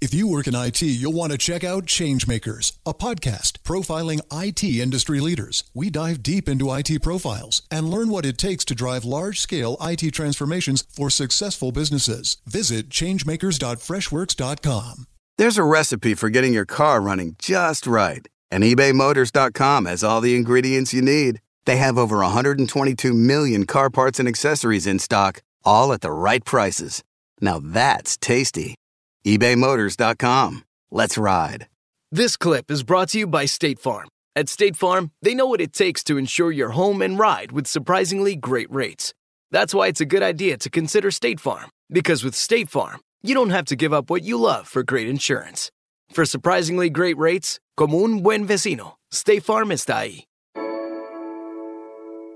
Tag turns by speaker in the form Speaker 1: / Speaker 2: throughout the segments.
Speaker 1: If you work in IT, you'll want to check out Changemakers, a podcast profiling IT industry leaders. We dive deep into IT profiles and learn what it takes to drive large scale IT transformations for successful businesses. Visit changemakers.freshworks.com.
Speaker 2: There's a recipe for getting your car running just right, and ebaymotors.com has all the ingredients you need. They have over 122 million car parts and accessories in stock, all at the right prices. Now that's tasty ebaymotors.com. Let's ride.
Speaker 3: This clip is brought to you by State Farm. At State Farm, they know what it takes to insure your home and ride with surprisingly great rates. That's why it's a good idea to consider State Farm, because with State Farm, you don't have to give up what you love for great insurance. For surprisingly great rates, como un buen vecino, State Farm está ahí.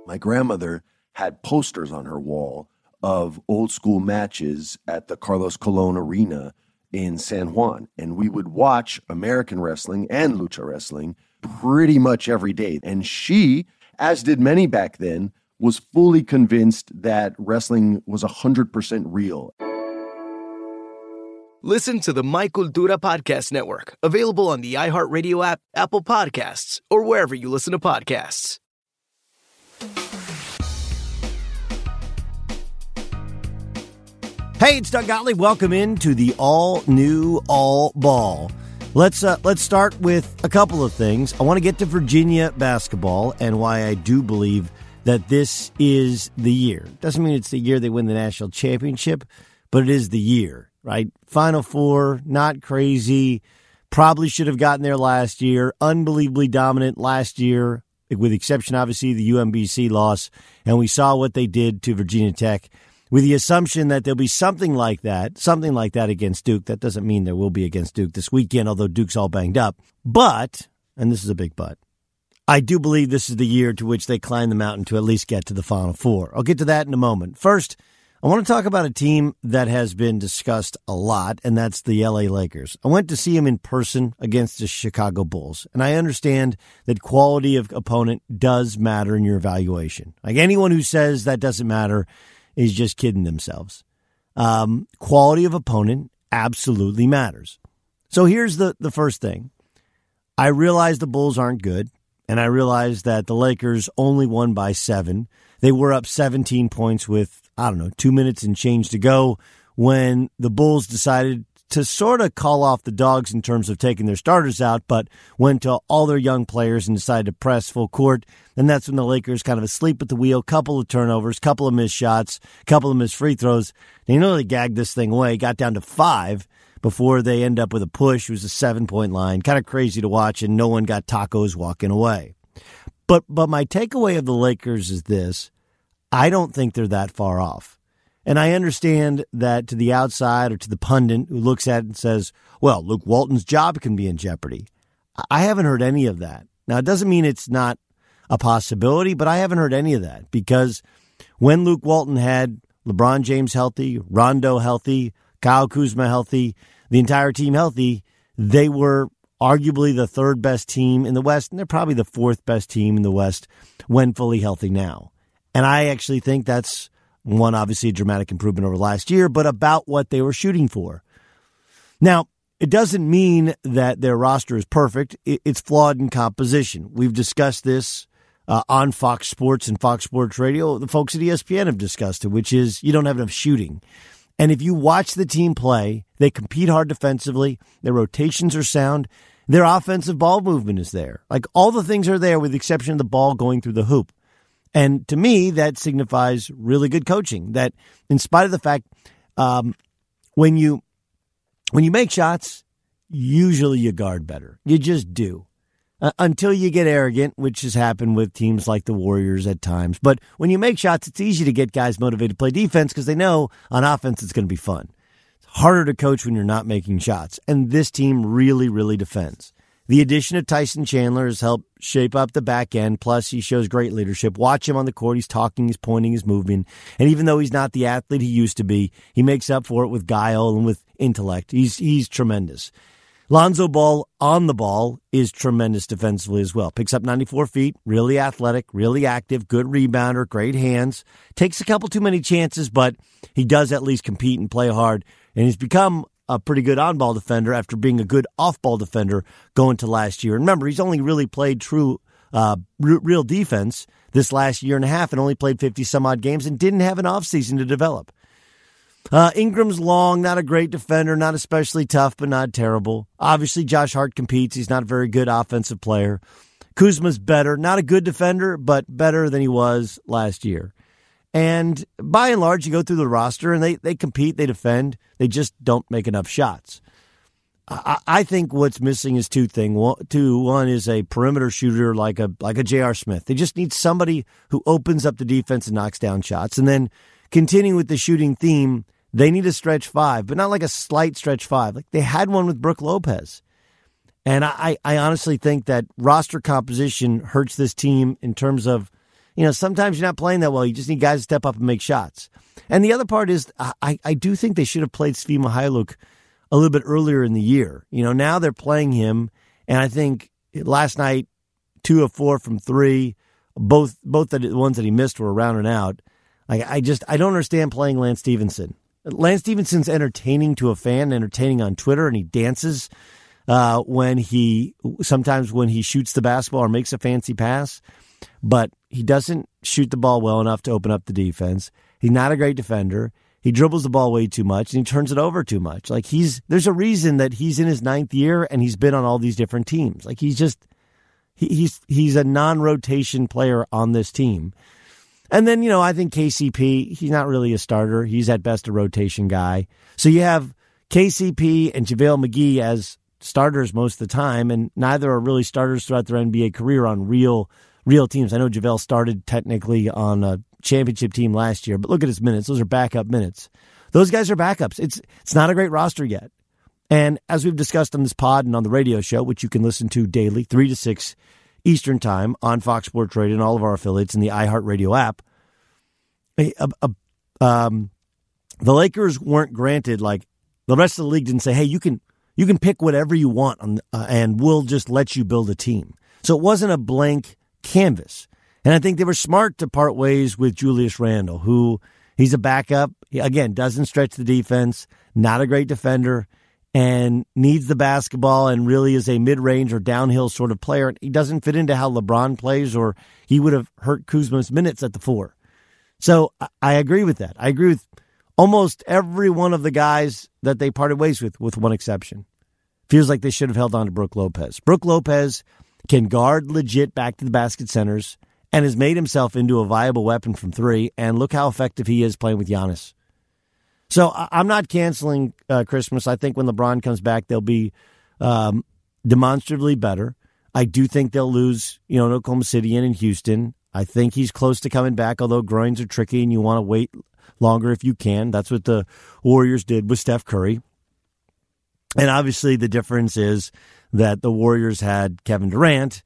Speaker 4: My grandmother had posters on her wall of old school matches at the Carlos Colon Arena in San Juan, and we would watch American wrestling and lucha wrestling pretty much every day. And she, as did many back then, was fully convinced that wrestling was 100% real.
Speaker 3: Listen to the My Cultura Podcast Network, available on the iHeartRadio app, Apple Podcasts, or wherever you listen to podcasts.
Speaker 5: Hey, it's Doug Gottlieb. Welcome into the all new All Ball. Let's uh, let's start with a couple of things. I want to get to Virginia basketball and why I do believe that this is the year. Doesn't mean it's the year they win the national championship, but it is the year, right? Final four, not crazy. Probably should have gotten there last year. Unbelievably dominant last year, with the exception obviously the UMBC loss, and we saw what they did to Virginia Tech with the assumption that there'll be something like that, something like that against Duke. That doesn't mean there will be against Duke this weekend, although Duke's all banged up. But, and this is a big but, I do believe this is the year to which they climb the mountain to at least get to the Final Four. I'll get to that in a moment. First, I want to talk about a team that has been discussed a lot, and that's the LA Lakers. I went to see them in person against the Chicago Bulls, and I understand that quality of opponent does matter in your evaluation. Like anyone who says that doesn't matter is just kidding themselves. Um, quality of opponent absolutely matters. So here's the, the first thing I realize the Bulls aren't good, and I realize that the Lakers only won by seven. They were up 17 points with, I don't know, two minutes and change to go when the Bulls decided to sort of call off the dogs in terms of taking their starters out, but went to all their young players and decided to press full court. And that's when the Lakers kind of asleep at the wheel, couple of turnovers, couple of missed shots, couple of missed free throws. They nearly gagged this thing away, got down to five before they end up with a push. It was a seven point line. Kind of crazy to watch, and no one got tacos walking away. But but my takeaway of the Lakers is this. I don't think they're that far off. And I understand that to the outside or to the pundit who looks at it and says, well, Luke Walton's job can be in jeopardy. I haven't heard any of that. Now, it doesn't mean it's not a possibility, but I haven't heard any of that because when Luke Walton had LeBron James healthy, Rondo healthy, Kyle Kuzma healthy, the entire team healthy, they were arguably the third best team in the West, and they're probably the fourth best team in the West when fully healthy now. And I actually think that's one, obviously, a dramatic improvement over last year, but about what they were shooting for. Now, it doesn't mean that their roster is perfect. It's flawed in composition. We've discussed this uh, on Fox Sports and Fox Sports Radio. The folks at ESPN have discussed it, which is you don't have enough shooting. And if you watch the team play, they compete hard defensively, their rotations are sound, their offensive ball movement is there. Like all the things are there with the exception of the ball going through the hoop. And to me, that signifies really good coaching. That, in spite of the fact, um, when you when you make shots, usually you guard better. You just do. Uh, until you get arrogant, which has happened with teams like the Warriors at times. But when you make shots, it's easy to get guys motivated to play defense because they know on offense it's going to be fun. It's harder to coach when you're not making shots. And this team really, really defends. The addition of Tyson Chandler has helped shape up the back end. Plus, he shows great leadership. Watch him on the court. He's talking, he's pointing, he's moving. And even though he's not the athlete he used to be, he makes up for it with guile and with intellect. He's he's tremendous. Lonzo Ball on the ball is tremendous defensively as well. Picks up 94 feet, really athletic, really active, good rebounder, great hands. Takes a couple too many chances, but he does at least compete and play hard. And he's become a pretty good on ball defender after being a good off ball defender going to last year. And remember, he's only really played true, uh, real defense this last year and a half and only played 50 some odd games and didn't have an offseason to develop. Uh, Ingram's long, not a great defender, not especially tough, but not terrible. Obviously, Josh Hart competes. He's not a very good offensive player. Kuzma's better, not a good defender, but better than he was last year. And by and large, you go through the roster and they, they compete, they defend, they just don't make enough shots. I, I think what's missing is two things. One, two, one is a perimeter shooter like a like a J.R. Smith. They just need somebody who opens up the defense and knocks down shots. And then continuing with the shooting theme, they need a stretch five, but not like a slight stretch five. Like they had one with Brook Lopez. And I, I honestly think that roster composition hurts this team in terms of – you know, sometimes you're not playing that well. You just need guys to step up and make shots. And the other part is, I, I do think they should have played Svi Mykhailiuk a little bit earlier in the year. You know, now they're playing him, and I think last night, two of four from three, both both the ones that he missed were around and out. Like I just I don't understand playing Lance Stephenson. Lance Stephenson's entertaining to a fan, entertaining on Twitter, and he dances uh, when he sometimes when he shoots the basketball or makes a fancy pass but he doesn't shoot the ball well enough to open up the defense. He's not a great defender. He dribbles the ball way too much and he turns it over too much. Like he's there's a reason that he's in his ninth year and he's been on all these different teams. Like he's just he, he's he's a non-rotation player on this team. And then, you know, I think KCP, he's not really a starter. He's at best a rotation guy. So you have KCP and JaVale McGee as starters most of the time, and neither are really starters throughout their NBA career on real real teams. I know JaVale started technically on a championship team last year, but look at his minutes. Those are backup minutes. Those guys are backups. It's it's not a great roster yet. And as we've discussed on this pod and on the radio show, which you can listen to daily, 3 to 6 Eastern Time on Fox Sports Radio and all of our affiliates in the iHeartRadio app, a, a, um, the Lakers weren't granted, like, the rest of the league didn't say, hey, you can you can pick whatever you want on, uh, and we'll just let you build a team. So it wasn't a blank canvas. And I think they were smart to part ways with Julius Randle, who he's a backup. He, again, doesn't stretch the defense, not a great defender. and needs the basketball and really is a mid range or downhill sort of player. He doesn't fit into how LeBron plays, or he would have hurt Kuzma's minutes at the four. So I agree with that. I agree with almost every one of the guys that they parted ways with, with one exception. Feels like they should have held on to Brook Lopez. Brook Lopez can guard legit back to the basket centers and has made himself into a viable weapon from three. And look how effective he is playing with Giannis. So I'm not canceling uh, Christmas. I think when LeBron comes back, they'll be um, demonstrably better. I do think they'll lose, you know, in Oklahoma City and in Houston. I think he's close to coming back, although groins are tricky and you want to wait longer if you can. That's what the Warriors did with Steph Curry. And obviously, the difference is that the Warriors had Kevin Durant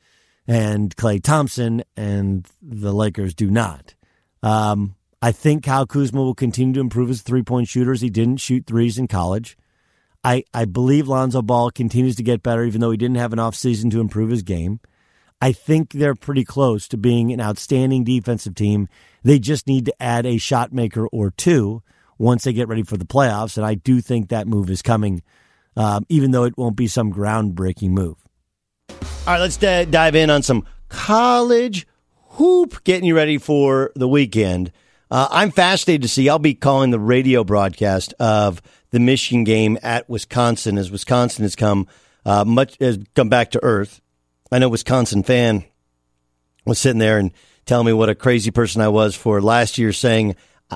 Speaker 5: and Klay Thompson, and the Lakers do not. Um, I think Kyle Kuzma will continue to improve his three point shooters. He didn't shoot threes in college. I, I believe Lonzo Ball continues to get better, even though he didn't have an offseason to improve his game. I think they're pretty close to being an outstanding defensive team. They just need to add a shot maker or two once they get ready for the playoffs. And I do think that move is coming, um, even though it won't be some groundbreaking move. All right, let's d- dive in on some college hoop, getting you ready for the weekend. Uh, I'm fascinated to see. I'll be calling the radio broadcast of the Michigan game at Wisconsin as Wisconsin has come uh, much has come back to earth. I know Wisconsin fan was sitting there and telling me what a crazy person I was for last year, saying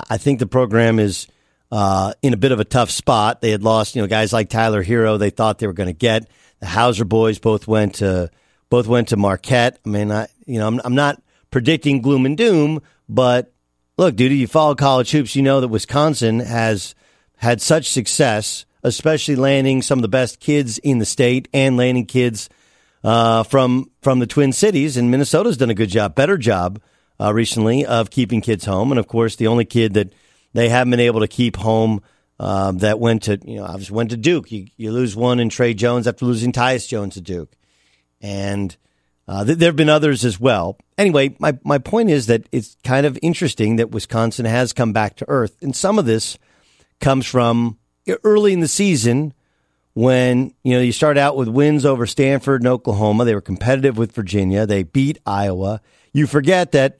Speaker 5: I think the program is uh, in a bit of a tough spot. They had lost, you know, guys like Tyler Herro. They thought they were going to get the Hauser boys. Both went to both went to Marquette. I mean, I you know, I'm, I'm not predicting gloom and doom, but look, dude, you follow college hoops, you know that Wisconsin has had such success, especially landing some of the best kids in the state and landing kids uh, from from the Twin Cities. And Minnesota's done a good job, better job uh, recently of keeping kids home. And of course, the only kid that they haven't been able to keep home uh, that went to you know obviously went to Duke. You you lose one in Tre Jones after losing Tyus Jones to Duke, and uh, th- there have been others as well. Anyway, my, my point is that it's kind of interesting that Wisconsin has come back to earth. And some of this comes from early in the season when, you know, you start out with wins over Stanford and Oklahoma. They were competitive with Virginia. They beat Iowa. You forget that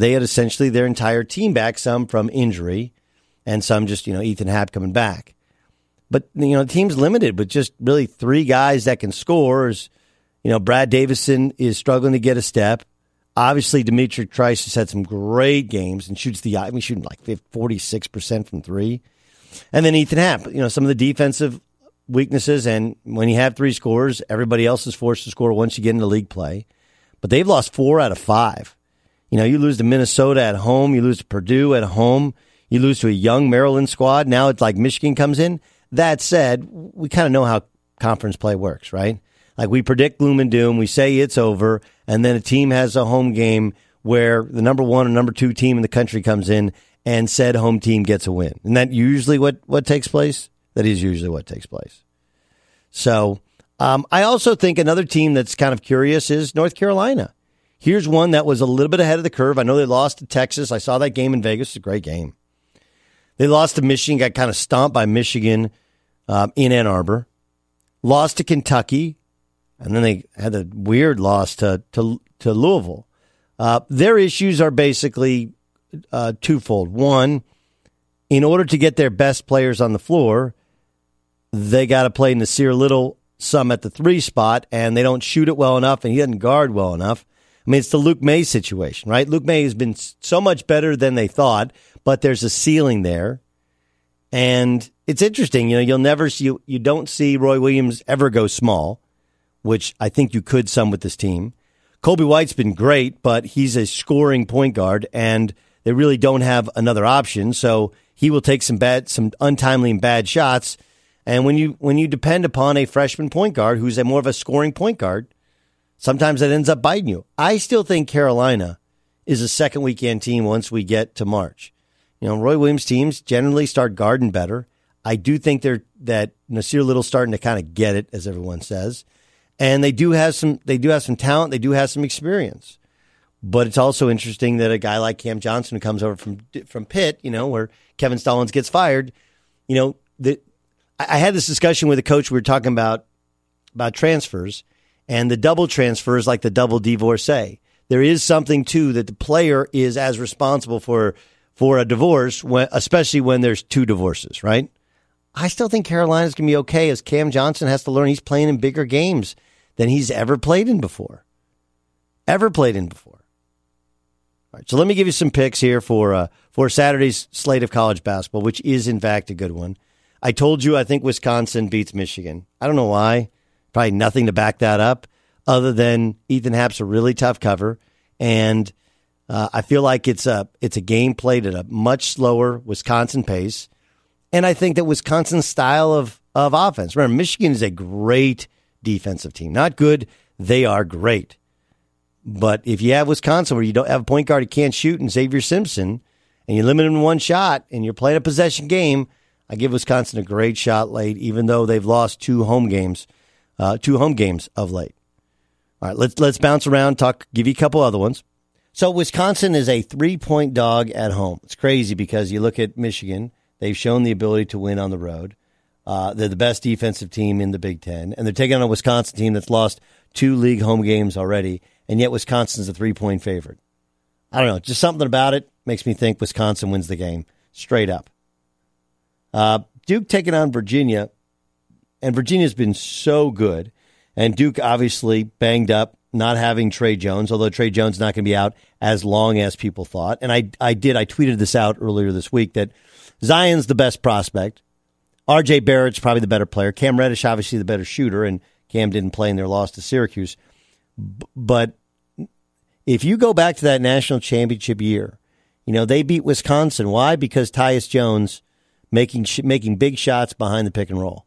Speaker 5: they had essentially their entire team back, some from injury and some just, you know, Ethan Happ coming back. But, you know, the team's limited with just really three guys that can score. Is, you know, Brad Davison is struggling to get a step. Obviously, D'Mitrik Trice has had some great games and shoots the I mean, shooting like 46% from three. And then Ethan Happ, you know, some of the defensive weaknesses. And when you have three scores, everybody else is forced to score once you get into league play. But they've lost four out of five. You know, you lose to Minnesota at home, you lose to Purdue at home, you lose to a young Maryland squad. Now it's like Michigan comes in. That said, we kind of know how conference play works, right? Like we predict gloom and doom, we say it's over, and then a team has a home game where the number one or number two team in the country comes in and said home team gets a win. And that usually what, what takes place? That is usually what takes place. So um, I also think another team that's kind of curious is North Carolina. Here's one that was a little bit ahead of the curve. I know they lost to Texas. I saw that game in Vegas. It's a great game. They lost to Michigan, got kind of stomped by Michigan um, in Ann Arbor. Lost to Kentucky, and then they had a weird loss to to, to Louisville. Uh, their issues are basically uh, twofold. One, in order to get their best players on the floor, they got to play Nassir Little some at the three spot, and they don't shoot it well enough, and he doesn't guard well enough. I mean, it's the Luke Maye situation, right? Luke Maye has been so much better than they thought, but there's a ceiling there. And it's interesting, you know, you'll never see, you, you don't see Roy Williams ever go small which I think you could some with this team. Coby White's been great, but he's a scoring point guard, and they really don't have another option. So he will take some bad, some untimely and bad shots. And when you when you depend upon a freshman point guard who's a more of a scoring point guard, sometimes that ends up biting you. I still think Carolina is a second weekend team once we get to March. You know, Roy Williams teams generally start guarding better. I do think they're that Nassir Little starting to kind of get it, as everyone says and they do have some they do have some talent, they do have some experience. But it's also interesting that a guy like Cam Johnson who comes over from from Pitt, you know, where Kevin Stallings gets fired, you know, that I had this discussion with a coach. We were talking about about transfers and the double transfers, like the double divorcee. There is something too that the player is as responsible for for a divorce, when, especially when there's two divorces, right? I still think Carolina's going to be okay as Cam Johnson has to learn he's playing in bigger games than he's ever played in before. Ever played in before. All right, so let me give you some picks here for uh, for Saturday's slate of college basketball, which is in fact a good one. I told you I think Wisconsin beats Michigan. I don't know why. Probably nothing to back that up, other than Ethan Happ's a really tough cover, and uh, I feel like it's a it's a game played at a much slower Wisconsin pace, and I think that Wisconsin's style of of offense. Remember, Michigan is a great defensive team, not good. They are great. But if you have Wisconsin where you don't have a point guard who can't shoot and Xavier Simpson, and you limit him to one shot, and you're playing a possession game, I give Wisconsin a great shot late, even though they've lost two home games, uh, two home games of late. All right, let's let's bounce around, talk, give you a couple other ones. So Wisconsin is a three point dog at home. It's crazy because you look at Michigan; they've shown the ability to win on the road. Uh, they're the best defensive team in the Big Ten, and they're taking on a Wisconsin team that's lost two league home games already and yet Wisconsin's a three point favorite. I don't know, just something about it makes me think Wisconsin wins the game straight up. Uh, Duke taking on Virginia, and Virginia's been so good, and Duke obviously banged up, not having Tre Jones, although Tre Jones not going to be out as long as people thought. And I, I did, I tweeted this out earlier this week that Zion's the best prospect. RJ Barrett's probably the better player. Cam Reddish, obviously the better shooter, and Cam didn't play in their loss to Syracuse. But if you go back to that national championship year, you know they beat Wisconsin. Why? Because Tyus Jones making making big shots behind the pick and roll.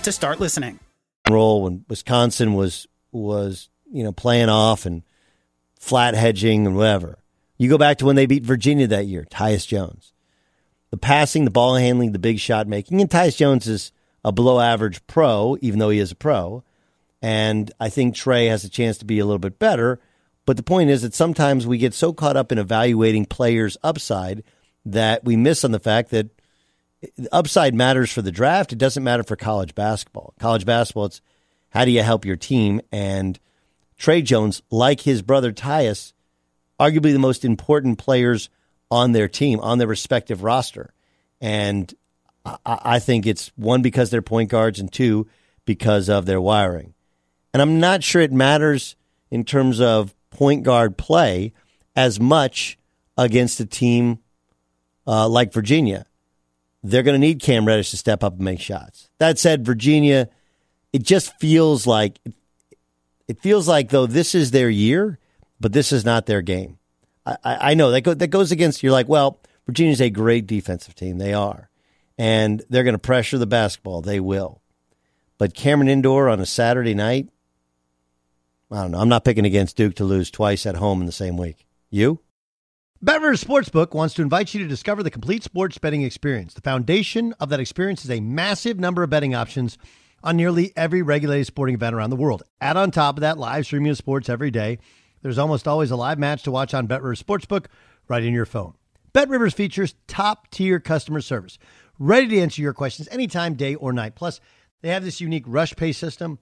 Speaker 6: to start listening.
Speaker 5: Role when Wisconsin was was you know playing off and flat hedging and whatever. You go back to when they beat Virginia that year, Tyus Jones. The passing, the ball handling, the big shot making, and Tyus Jones is a below average pro, even though he is a pro. And I think Tre has a chance to be a little bit better. But the point is that sometimes we get so caught up in evaluating players' upside that we miss on the fact that upside matters for the draft. It doesn't matter for college basketball. College basketball, it's how do you help your team? And Tre Jones, like his brother Tyus, arguably the most important players on their team, on their respective roster. And I, I think it's one, because they're point guards, and two, because of their wiring. And I'm not sure it matters in terms of point guard play as much against a team uh, like Virginia they're going to need Cam Reddish to step up and make shots. That said, Virginia, it just feels like it feels like though this is their year, but this is not their game. I, I know that go, that goes against. You're like, well, Virginia's a great defensive team. They are, and they're going to pressure the basketball. They will, but Cameron Indoor on a Saturday night. I don't know. I'm not picking against Duke to lose twice at home in the same week. You?
Speaker 7: BetRivers Sportsbook wants to invite you to discover the complete sports betting experience. The foundation of that experience is a massive number of betting options on nearly every regulated sporting event around the world. Add on top of that live streaming of sports every day. There's almost always a live match to watch on BetRivers Sportsbook right in your phone. BetRivers features top-tier customer service, ready to answer your questions anytime, day or night. Plus, they have this unique rush pay system,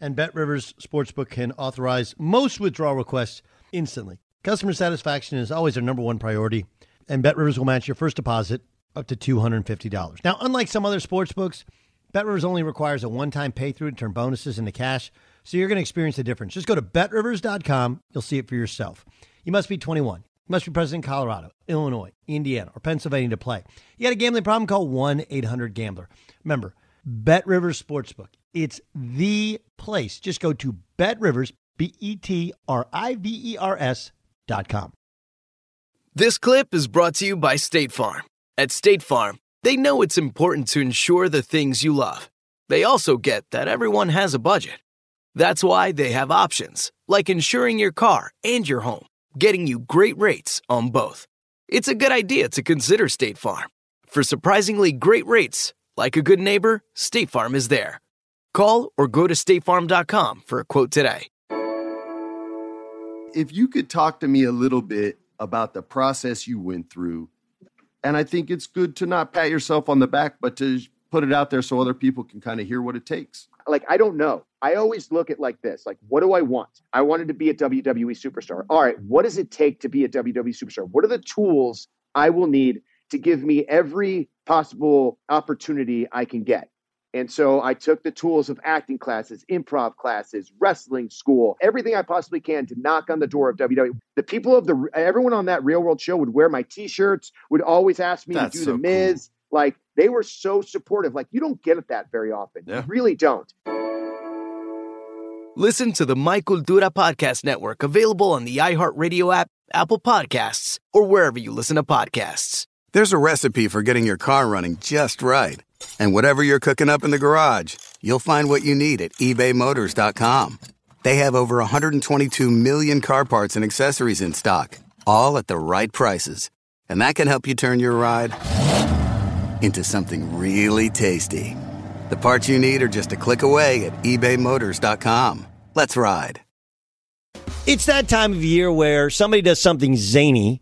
Speaker 7: and BetRivers Sportsbook can authorize most withdrawal requests instantly. Customer satisfaction is always our number one priority, and Bet Rivers will match your first deposit up to $250. Now, unlike some other sports books, Bet Rivers only requires a one-time pay-through to turn bonuses into cash, so you're going to experience the difference. Just go to betrivers.com. You'll see it for yourself. You must be 21. You must be present in Colorado, Illinois, Indiana, or Pennsylvania to play. You got a gambling problem? Call 1-800-GAMBLER. Remember, Bet Rivers Sportsbook. It's the place. Just go to Bet Rivers, B-E-T-R-I-V-E-R-S
Speaker 3: This clip is brought to you by State Farm. At State Farm, they know it's important to insure the things you love. They also get that everyone has a budget. That's why they have options, like insuring your car and your home, getting you great rates on both. It's a good idea to consider State Farm. For surprisingly great rates, like a good neighbor, State Farm is there. Call or go to statefarm.com for a quote today
Speaker 4: if you could talk to me a little bit about the process you went through, and I think it's good to not pat yourself on the back, but to put it out there so other people can kind of hear what it takes.
Speaker 8: Like, I don't know. I always look at like this like, what do I want? I wanted to be a WWE superstar. All right, what does it take to be a WWE superstar? What are the tools I will need to give me every possible opportunity I can get? And so I took the tools of acting classes, improv classes, wrestling school, everything I possibly can to knock on the door of WWE. The people of the everyone on that real world show would wear my t-shirts, would always ask me That's to do so the Miz. Cool. Like they were so supportive. Like you don't get it that very often. Yeah. You really don't.
Speaker 3: Listen to the Michael Cultura Podcast Network available on the iHeartRadio app, Apple Podcasts, or wherever you listen to podcasts.
Speaker 2: There's a recipe for getting your car running just right and whatever you're cooking up in the garage, you'll find what you need at ebaymotors.com. They have over 122 million car parts and accessories in stock, all at the right prices. And that can help you turn your ride into something really tasty. The parts you need are just a click away at ebaymotors.com. Let's ride.
Speaker 5: It's that time of year where somebody does something zany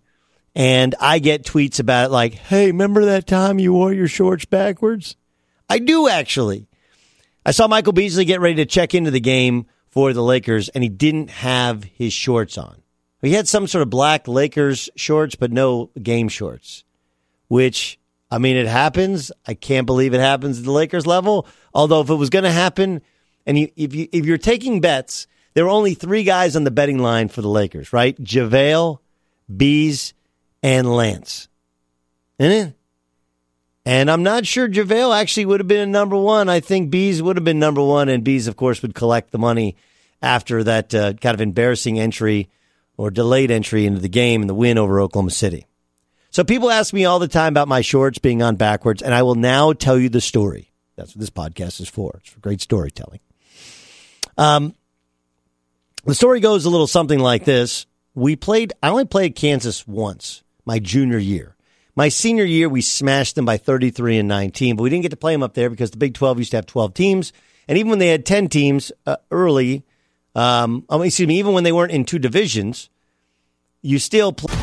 Speaker 5: And I get tweets about like, hey, remember that time you wore your shorts backwards? I do actually. I saw Michael Beasley get ready to check into the game for the Lakers, and he didn't have his shorts on. He had some sort of black Lakers shorts, but no game shorts, which, I mean, it happens. I can't believe it happens at the Lakers level. Although, if it was going to happen, and you, if, you, if you're taking bets, there were only three guys on the betting line for the Lakers, right? JaVale, Bees, and Lance. Isn't it? And I'm not sure JaVale actually would have been number one. I think Bees would have been number one, and Bees, of course, would collect the money after that uh, kind of embarrassing entry or delayed entry into the game and the win over Oklahoma City. So people ask me all the time about my shorts being on backwards, and I will now tell you the story. That's what this podcast is for. It's for great storytelling. Um, the story goes a little something like this. We played, I only played Kansas once, my junior year. My senior year, we smashed them by 33 and 19, but we didn't get to play them up there because the Big 12 used to have 12 teams. And even when they had 10 teams uh, early, um, oh, excuse me, even when they weren't in two divisions, you still play.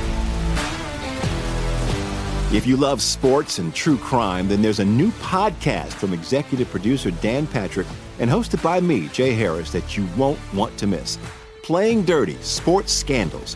Speaker 9: If you love sports and true crime, then there's a new podcast from executive producer Dan Patrick and hosted by me, Jay Harris, that you won't want to miss. Playing Dirty Sports Scandals.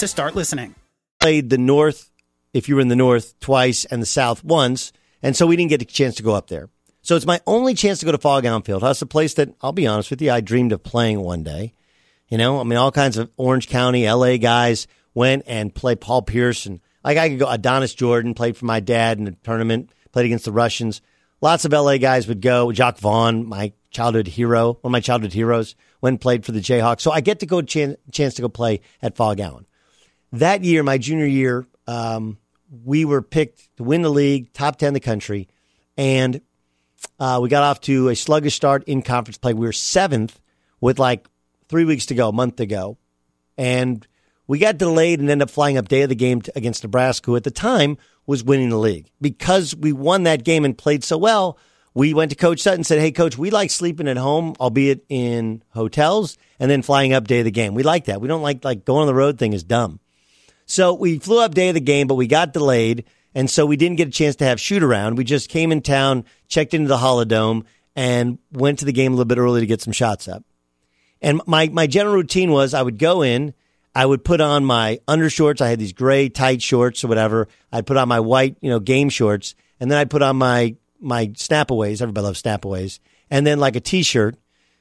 Speaker 6: to start listening.
Speaker 5: played the North, if you were in the North, twice and the South once. And so we didn't get a chance to go up there. So it's my only chance to go to Phog Allen Fieldhouse, a place that I'll be honest with you, I dreamed of playing one day. You know, I mean, all kinds of Orange County, LA guys went and played Paul Pierce and like I could go. Adonis Jordan played for my dad in a tournament, played against the Russians. Lots of LA guys would go. Jacque Vaughn, my childhood hero, one of my childhood heroes, went and played for the Jayhawks. So I get to go chance, chance to go play at Phog Allen. That year, my junior year, um, we were picked to win the league, top 10 in the country. And uh, we got off to a sluggish start in conference play. We were seventh with like three weeks to go, a month to go. And we got delayed and ended up flying up day of the game to, against Nebraska, who at the time was winning the league. Because we won that game and played so well, we went to Coach Sutton and said, Hey, Coach, we like sleeping at home, albeit in hotels, and then flying up day of the game. We like that. We don't like, like going on the road thing is dumb. So we flew up day of the game, but we got delayed. And so we didn't get a chance to have shoot around. We just came in town, checked into the Holidome, and went to the game a little bit early to get some shots up. And my, my general routine was I would go in, I would put on my undershorts. I had these gray tight shorts or whatever. I'd put on my white, you know, game shorts, and then I'd put on my my snapaways. Everybody loves snapaways, and then like a t-shirt,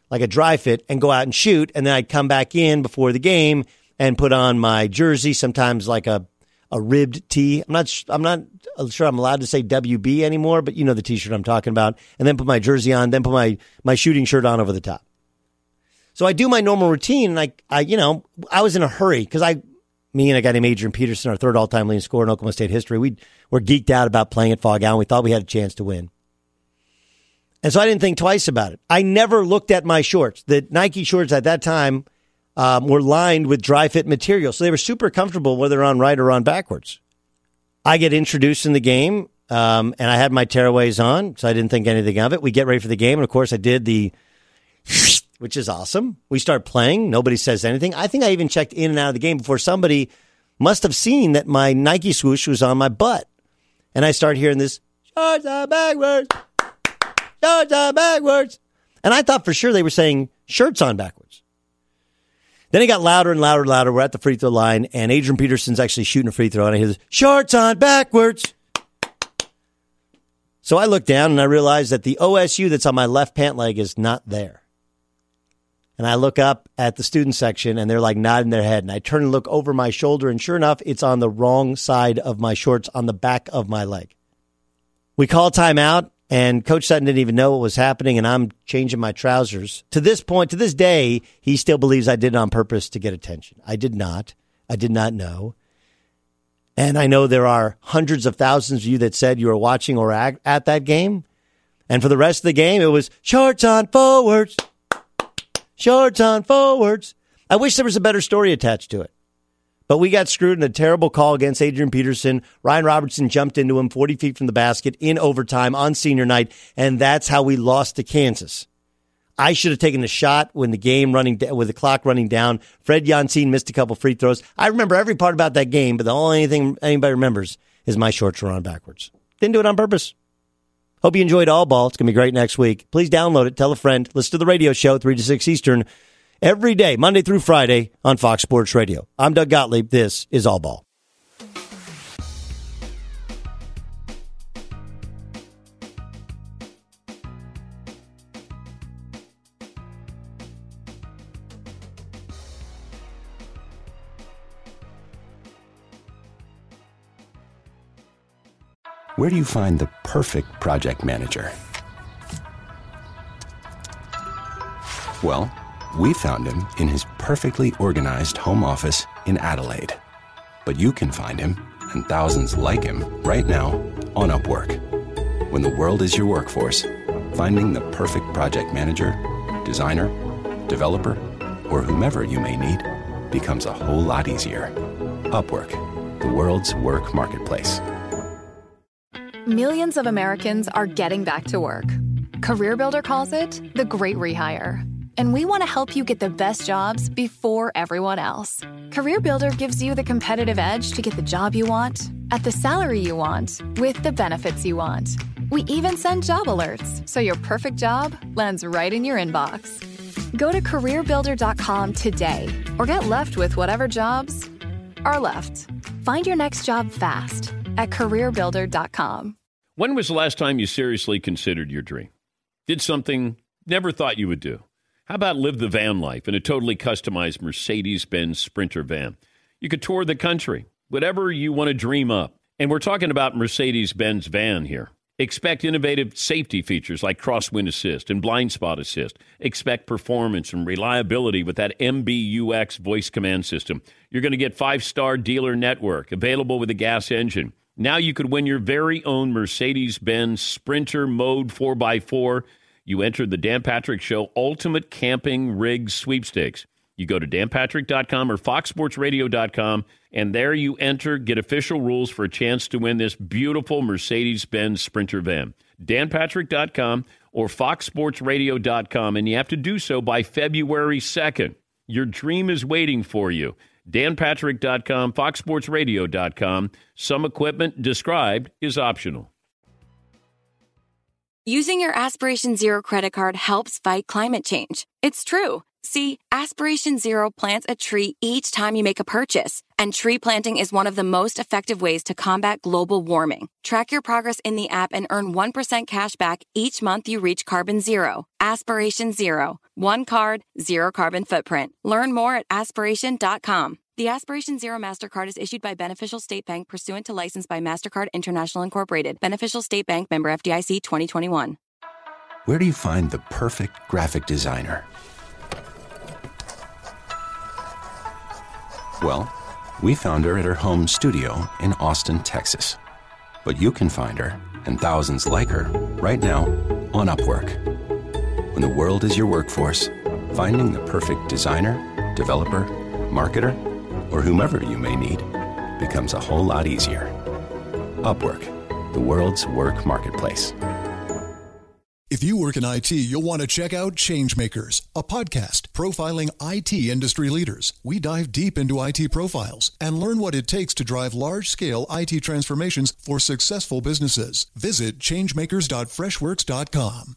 Speaker 5: like a dry fit, and go out and shoot. And then I'd come back in before the game and put on my jersey. Sometimes like a a ribbed tee. I'm not I'm not uh, sure I'm allowed to say WB anymore, but you know the t-shirt I'm talking about. And then put my jersey on, then put my my shooting shirt on over the top. So I do my normal routine, and I, I you know, I was in a hurry because I, me and I got a guy named Adrian Peterson, our third all-time leading scorer in Oklahoma State history, we were geeked out about playing at Phog Allen. We thought we had a chance to win. And so I didn't think twice about it. I never looked at my shorts. The Nike shorts at that time um, were lined with dry fit material, so they were super comfortable whether on right or on backwards. I get introduced in the game, um, and I had my tearaways on, so I didn't think anything of it. We get ready for the game, and of course, I did the which is awesome. We start playing. Nobody says anything. I think I even checked in and out of the game before somebody must have seen that my Nike swoosh was on my butt. And I start hearing this, shorts are backwards, shorts are backwards. And I thought for sure they were saying shirts on backwards. Then it got louder and louder and louder. We're at the free throw line, and Adrian Peterson's actually shooting a free throw, and I hear this, shorts on backwards. So I look down and I realize that the OSU that's on my left pant leg is not there. And I look up at the student section and they're like nodding their head. And I turn and look over my shoulder, and sure enough, it's on the wrong side of my shorts on the back of my leg. We call timeout, and Coach Sutton didn't even know what was happening, and I'm changing my trousers. To this point, to this day, he still believes I did it on purpose to get attention. I did not. I did not know. And I know there are hundreds of thousands of you that said you were watching or at, at that game. And for the rest of the game, it was shorts on forwards shorts on forwards. I wish there was a better story attached to it. But we got screwed in a terrible call against Adrian Peterson. Ryan Robertson jumped into him 40 feet from the basket in overtime on senior night, and that's how we lost to Kansas. I should have taken the shot when the game running with the clock running down. Fred Yancin missed a couple free throws. I remember every part about that game, but the only thing anybody remembers is my shorts were on backwards. Didn't do it on purpose. Hope you enjoyed All Ball. It's going to be great next week. Please download it, tell a friend, listen to the radio show, 3 to 6 Eastern, every day, Monday through Friday on Fox Sports Radio. I'm Doug Gottlieb. This is All Ball.
Speaker 10: Where do you find the perfect project manager? Well, we found him in his perfectly organized home office in Adelaide. But you can find him, and thousands like him, right now on Upwork. When the world is your workforce, finding the perfect project manager, designer, developer, or whomever you may need becomes a whole lot easier. Upwork, the world's work marketplace.
Speaker 11: Millions of Americans are getting back to work. CareerBuilder calls it the great rehire. And we want to help you get the best jobs before everyone else. CareerBuilder gives you the competitive edge to get the job you want, at the salary you want, with the benefits you want. We even send job alerts so your perfect job lands right in your inbox. Go to careerbuilder.com today or get left with whatever jobs are left. Find your next job fast at careerbuilder.com.
Speaker 12: When was the last time you seriously considered your dream? Did something never thought you would do? How about live the van life in a totally customized Mercedes Benz Sprinter van? You could tour the country, whatever you want to dream up. And we're talking about Mercedes Benz van here. Expect innovative safety features like crosswind assist and blind spot assist. Expect performance and reliability with that MBUX voice command system. You're going to get five star dealer network available with a gas engine. Now you could win your very own Mercedes Benz Sprinter Mode 4x4. You entered the Dan Patrick Show Ultimate Camping Rig Sweepstakes. You go to danpatrick.com or foxsportsradio.com, and there you enter, get official rules for a chance to win this beautiful Mercedes Benz Sprinter van. danpatrick.com or foxsportsradio.com, and you have to do so by February 2nd. Your dream is waiting for you. danpatrick.com, foxsportsradio.com. Some equipment described is optional.
Speaker 13: Using your Aspiration Zero credit card helps fight climate change. It's true. See, Aspiration Zero plants a tree each time you make a purchase, and tree planting is one of the most effective ways to combat global warming. Track your progress in the app and earn 1% cash back each month you reach carbon zero. Aspiration Zero. One card, zero carbon footprint. Learn more at aspiration.com. The Aspiration Zero MasterCard is issued by Beneficial State Bank pursuant to license by MasterCard International Incorporated. Beneficial State Bank member FDIC 2021.
Speaker 10: Where do you find the perfect graphic designer? Well, we found her at her home studio in Austin, Texas. But you can find her, and thousands like her, right now on Upwork. When the world is your workforce, finding the perfect designer, developer, marketer, or whomever you may need becomes a whole lot easier. Upwork, the world's work marketplace.
Speaker 14: If you work in IT, you'll want to check out Changemakers, a podcast profiling IT industry leaders. We dive deep into IT profiles and learn what it takes to drive large scale IT transformations for successful businesses. Visit changemakers.freshworks.com.